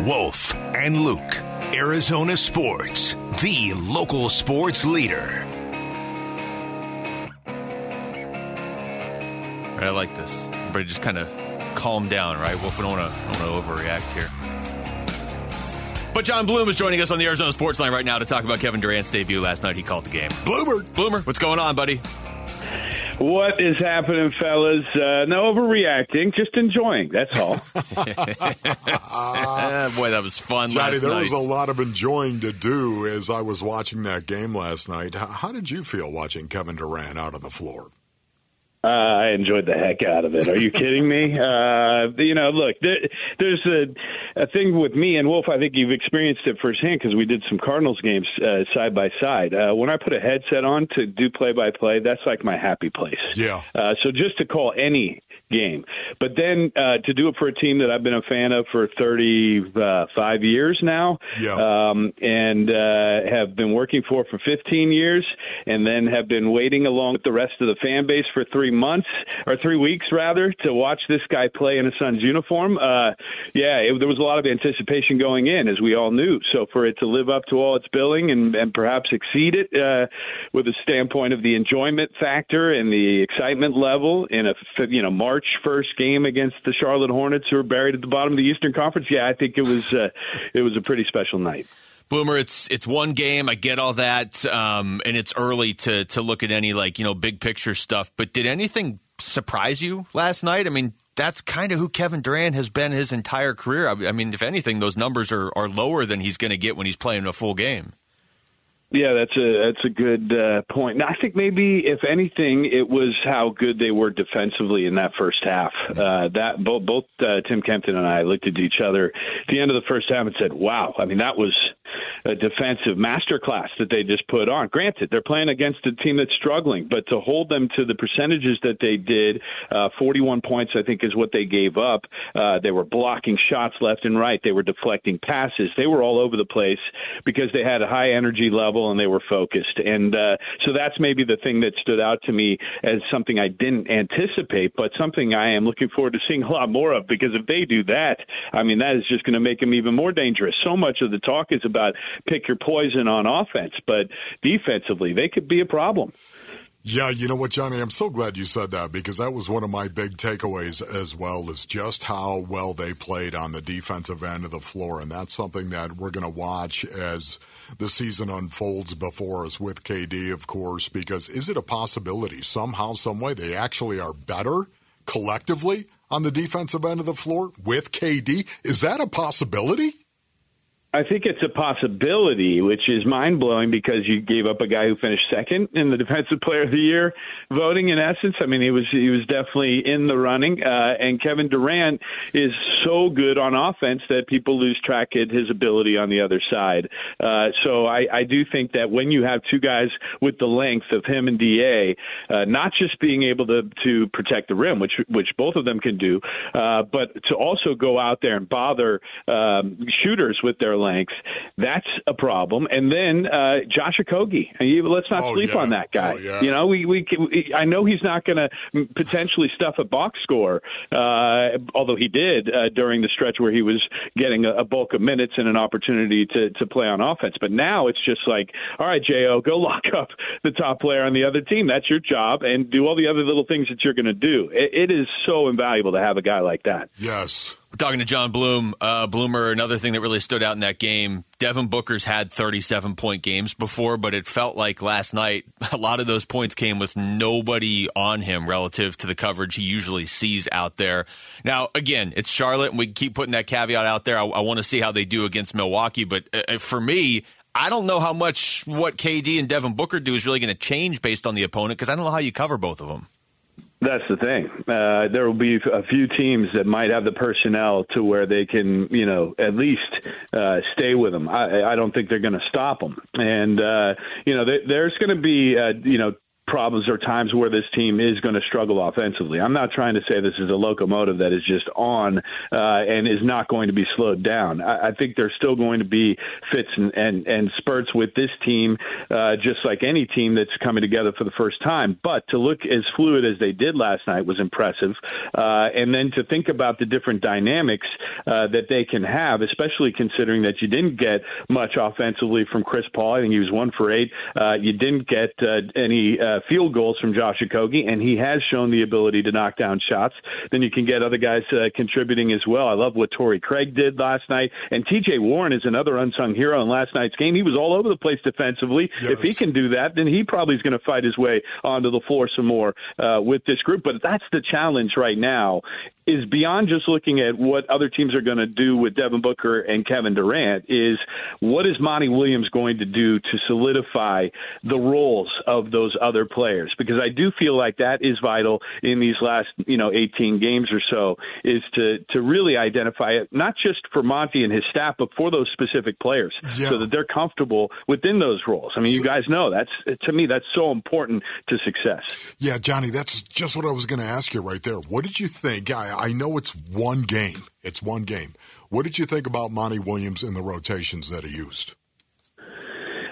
Wolf and Luke, Arizona Sports, the local sports leader. Right, I like this. Everybody just kind of calm down, right? Wolf, we don't want to overreact here. But Jon Bloom is joining us on the Arizona Sports Line right now to talk about Kevin Durant's debut last night. He called the game. Bloomer. Bloomer, what's going on, buddy? What is happening, fellas? Uh, no overreacting, just enjoying. That's all. Boy, that was fun Johnny, last there night. was a lot of enjoying to do as I was watching that game last night. How, how did you feel watching Kevin Durant out on the floor? Uh, I enjoyed the heck out of it. Are you kidding me? Uh, you know, look, there, there's a, a thing with me and Wolf. I think you've experienced it firsthand because we did some Cardinals games uh, side by side. Uh, when I put a headset on to do play by play, that's like my happy place. Yeah. Uh, so just to call any game, but then uh, to do it for a team that I've been a fan of for 35 years now, Yeah. um, and uh, have been working for for 15 years, and then have been waiting along with the rest of the fan base for three months or three weeks rather to watch this guy play in a Suns uniform. Uh, yeah, it, there was a lot of anticipation going in, as we all knew. So for it to live up to all its billing and, and perhaps exceed it uh, with a standpoint of the enjoyment factor and the excitement level in a you know March first game against the Charlotte Hornets, who are buried at the bottom of the Eastern Conference. Yeah, I think it was uh, it was a pretty special night. Boomer, it's it's one game. I get all that, um, and it's early to to look at any like you know big picture stuff. But did anything surprise you last night? I mean, that's kind of who Kevin Durant has been his entire career. I, I mean, if anything, those numbers are are lower than he's going to get when he's playing a full game. Yeah, that's a that's a good uh, point. Now, I think maybe if anything, it was how good they were defensively in that first half. Uh, that both both uh, Tim Kempton and I looked at each other at the end of the first half and said, "Wow!" I mean, that was a defensive masterclass that they just put on. Granted, they're playing against a team that's struggling, but to hold them to the percentages that they did, uh, 41 points, I think, is what they gave up. Uh, they were blocking shots left and right. They were deflecting passes. They were all over the place because they had a high energy level and they were focused. And uh, so that's maybe the thing that stood out to me as something I didn't anticipate, but something I am looking forward to seeing a lot more of because if they do that, I mean, that is just going to make them even more dangerous. So much of the talk is about Uh, pick your poison on offense, but defensively, they could be a problem. Yeah, you know what, Johnny? I'm so glad you said that because that was one of my big takeaways as well, is just how well they played on the defensive end of the floor. And that's something that we're going to watch as the season unfolds before us with KD, of course, because is it a possibility somehow, some way they actually are better collectively on the defensive end of the floor with KD? Is that a possibility? I think it's a possibility, which is mind blowing because you gave up a guy who finished second in the Defensive Player of the Year voting. In essence, I mean, he was he was definitely in the running. Uh, and Kevin Durant is so good on offense that people lose track of his ability on the other side. Uh, so I, I do think that when you have two guys with the length of him and Da, uh, not just being able to to protect the rim, which which both of them can do, uh, but to also go out there and bother um, shooters with their length, that's a problem. And then uh, Josh Okogie, let's not Oh, sleep yeah. on that guy. Oh, yeah. You know, we we, we I know he's not going to potentially stuff a box score, uh, although he did uh, during the stretch where he was getting a, a bulk of minutes and an opportunity to to play on offense. But now it's just like, all right, Jo, go lock up the top player on the other team. That's your job, and do all the other little things that you're going to do. It, it is so invaluable to have a guy like that. Yes. Talking to Jon Bloom. Uh, Bloomer, another thing that really stood out in that game, Devin Booker's had 37 point games before, but it felt like last night a lot of those points came with nobody on him relative to the coverage he usually sees out there. Now, again, it's Charlotte, and we keep putting that caveat out there. I, I want to see how they do against Milwaukee, but uh, for me, I don't know how much what KD and Devin Booker do is really going to change based on the opponent because I don't know how you cover both of them. That's the thing. Uh, there will be a few teams that might have the personnel to where they can, you know, at least uh, stay with them. I, I don't think they're going to stop them. And uh, you know, there, there's going to be, uh, you know, problems or times where this team is going to struggle offensively. I'm not trying to say this is a locomotive that is just on uh, and is not going to be slowed down. I, I think there's still going to be fits and, and, and spurts with this team, uh, just like any team that's coming together for the first time. But to look as fluid as they did last night was impressive. Uh, and then to think about the different dynamics uh, that they can have, especially considering that you didn't get much offensively from Chris Paul. I think he was one for eight. Uh, you didn't get uh, any uh, field goals from Josh Okogie, and he has shown the ability to knock down shots. Then you can get other guys uh, contributing as well. I love what Torrey Craig did last night, and T.J. Warren is another unsung hero in last night's game. He was all over the place defensively. Yes. If he can do that, then he probably is going to fight his way onto the floor some more uh, with this group. But that's the challenge right now is beyond just looking at what other teams are going to do with Devin Booker and Kevin Durant is what is Monty Williams going to do to solidify the roles of those other players because I do feel like that is vital in these last you know 18 games or so is to to really identify it not just for Monty and his staff but for those specific players yeah. so that they're comfortable within those roles. I mean you guys know that's to me that's so important to success. Yeah, Johnny, that's just what I was going to ask you right there. What did you think? I I know it's one game. It's one game. What did you think about Monty Williams in the rotations that he used?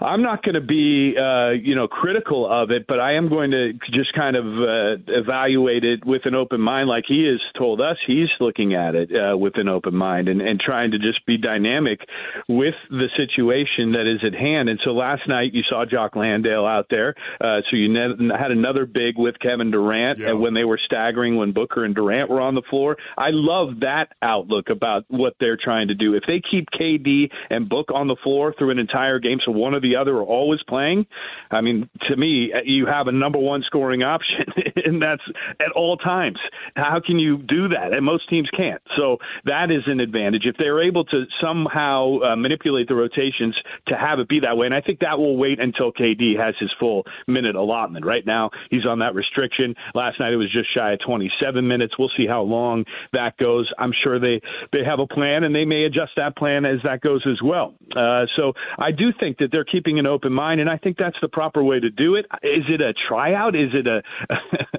I'm not going to be, uh, you know, critical of it, but I am going to just kind of uh, evaluate it with an open mind, like he has told us he's looking at it uh, with an open mind and, and trying to just be dynamic with the situation that is at hand. And so last night you saw Jock Landale out there, uh, so you ne- had another big with Kevin Durant yeah. when they were staggering when Booker and Durant were on the floor. I love that outlook about what they're trying to do. If they keep KD and Book on the floor through an entire game, so one of the the other are always playing, I mean, to me, you have a number one scoring option, and that's at all times. How can you do that? And most teams can't. So that is an advantage. If they're able to somehow uh, manipulate the rotations to have it be that way, and I think that will wait until KD has his full minute allotment. Right now, he's on that restriction. Last night it was just shy of 27 minutes. We'll see how long that goes. I'm sure they they have a plan, and they may adjust that plan as that goes as well. Uh, so I do think that they're keeping keeping an open mind, and I think that's the proper way to do it. Is it a tryout? Is it a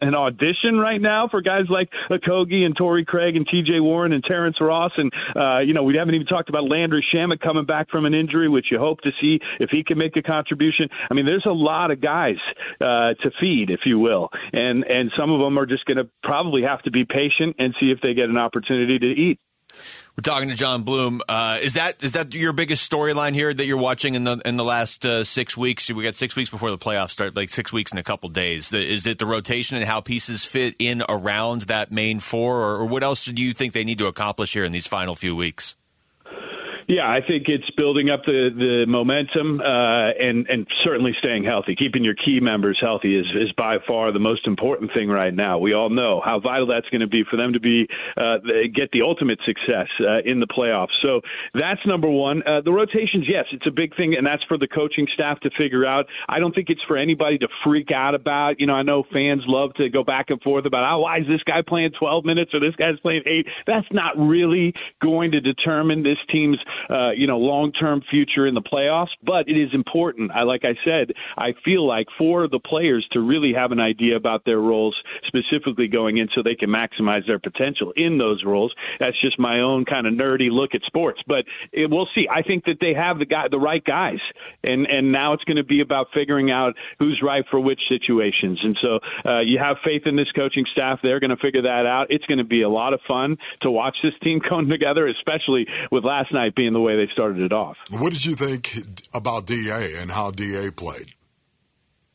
an audition right now for guys like Okogie and Torrey Craig and T.J. Warren and Terrence Ross? And uh, you know, we haven't even talked about Landry Shamet coming back from an injury, which you hope to see if he can make a contribution. I mean, there's a lot of guys uh, to feed, if you will, and and some of them are just going to probably have to be patient and see if they get an opportunity to eat. We're talking to Jon Bloom. Uh, is that is that your biggest storyline here that you're watching in the in the last uh, six weeks? We got six weeks before the playoffs start, like six weeks in a couple days. Is it the rotation and how pieces fit in around that main four, or, or what else do you think they need to accomplish here in these final few weeks? Yeah, I think it's building up the the momentum uh, and and certainly staying healthy. Keeping your key members healthy is is by far the most important thing right now. We all know how vital that's going to be for them to be uh, get the ultimate success uh, in the playoffs. So that's number one. Uh, the rotations, yes, it's a big thing, and that's for the coaching staff to figure out. I don't think it's for anybody to freak out about. You know, I know fans love to go back and forth about, oh, why is this guy playing 12 minutes or this guy's playing eight? That's not really going to determine this team's uh, you know, long term future in the playoffs. But it is important. I like I said, I feel like for the players to really have an idea about their roles specifically going in, so they can maximize their potential in those roles. That's just my own kind of nerdy look at sports. But it, we'll see. I think that they have the guy, the right guys, and and now it's going to be about figuring out who's right for which situations. And so uh, you have faith in this coaching staff. They're going to figure that out. It's going to be a lot of fun to watch this team come together, especially with last night being the way they started it off. What did you think about DA and how DA played?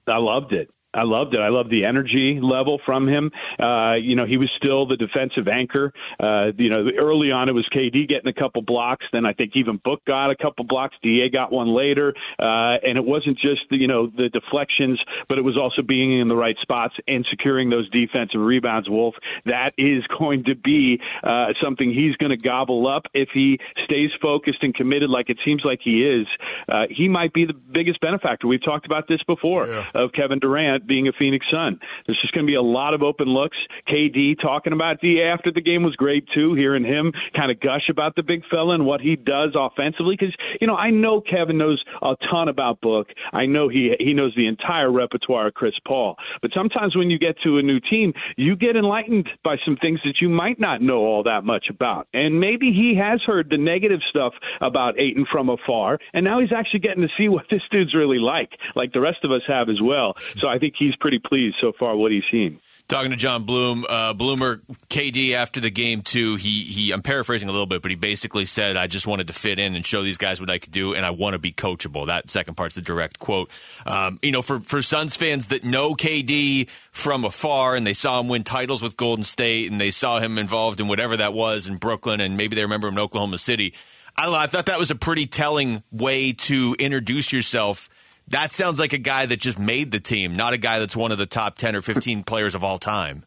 I loved it. I loved it. I loved the energy level from him. Uh, you know, he was still the defensive anchor. Uh, you know, early on it was KD getting a couple blocks. Then I think even Book got a couple blocks. Da got one later. Uh, and it wasn't just the, you know the deflections, but it was also being in the right spots and securing those defensive rebounds. Wolf, that is going to be uh, something he's going to gobble up if he stays focused and committed, like it seems like he is. Uh, he might be the biggest benefactor. We've talked about this before yeah. of Kevin Durant Durant being a Phoenix Sun. There's just going to be a lot of open looks. KD talking about D after the game was great too. Hearing him kind of gush about the big fella and what he does offensively, because you know I know Kevin knows a ton about Book. I know he he knows the entire repertoire of Chris Paul. But sometimes when you get to a new team, you get enlightened by some things that you might not know all that much about. And maybe he has heard the negative stuff about Ayton from afar, and now he's actually getting to see what this dude's really like, like the rest of us have as well. So I think he's pretty pleased so far what he's seen. Talking to Jon Bloom, uh, Bloomer KD after the game too. He he. I'm paraphrasing a little bit, but he basically said, "I just wanted to fit in and show these guys what I could do, and I want to be coachable." That second part's the direct quote. Um, you know, for for Suns fans that know KD from afar and they saw him win titles with Golden State and they saw him involved in whatever that was in Brooklyn and maybe they remember him in Oklahoma City. I. I thought that was a pretty telling way to introduce yourself that sounds like a guy that just made the team, not a guy that's one of the top 10 or 15 players of all time.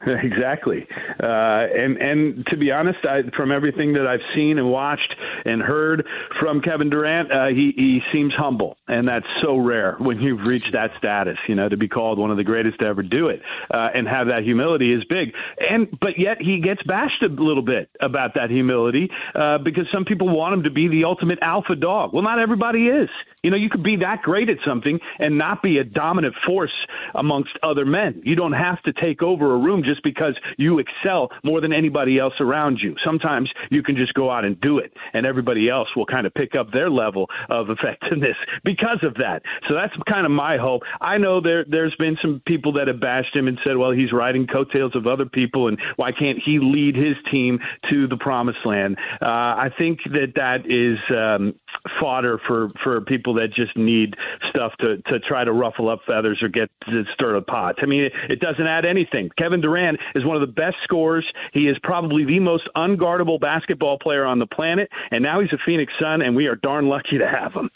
Exactly, uh, and and to be honest, I, from everything that I've seen and watched and heard from Kevin Durant, uh, he he seems humble, and that's so rare when you've reached that status. You know, to be called one of the greatest to ever do it, uh, and have that humility is big. And but yet he gets bashed a little bit about that humility uh, because some people want him to be the ultimate alpha dog. Well, not everybody is. You know, you could be that great at something and not be a dominant force amongst other men. You don't have to take over a room just because you excel more than anybody else around you. Sometimes you can just go out and do it, and everybody else will kind of pick up their level of effectiveness because of that. So that's kind of my hope. I know there there's been some people that have bashed him and said, well, he's riding coattails of other people, and why can't he lead his team to the promised land? Uh, I think that that is um, fodder for for people that just need stuff to to try to ruffle up feathers or get to stir the pot. I mean, it, it doesn't add anything. Kevin Durant is one of the best scorers. He is probably the most unguardable basketball player on the planet, and now he's a Phoenix Sun, and we are darn lucky to have him.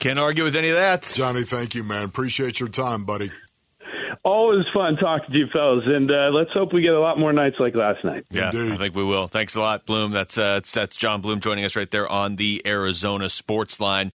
Can't argue with any of that. Johnny, thank you, man. Appreciate your time, buddy. Always fun talking to you fellas, and uh, let's hope we get a lot more nights like last night. Yeah, Indeed. I think we will. Thanks a lot, Bloom. That's uh, that's Jon Bloom joining us right there on the Arizona Sports Line.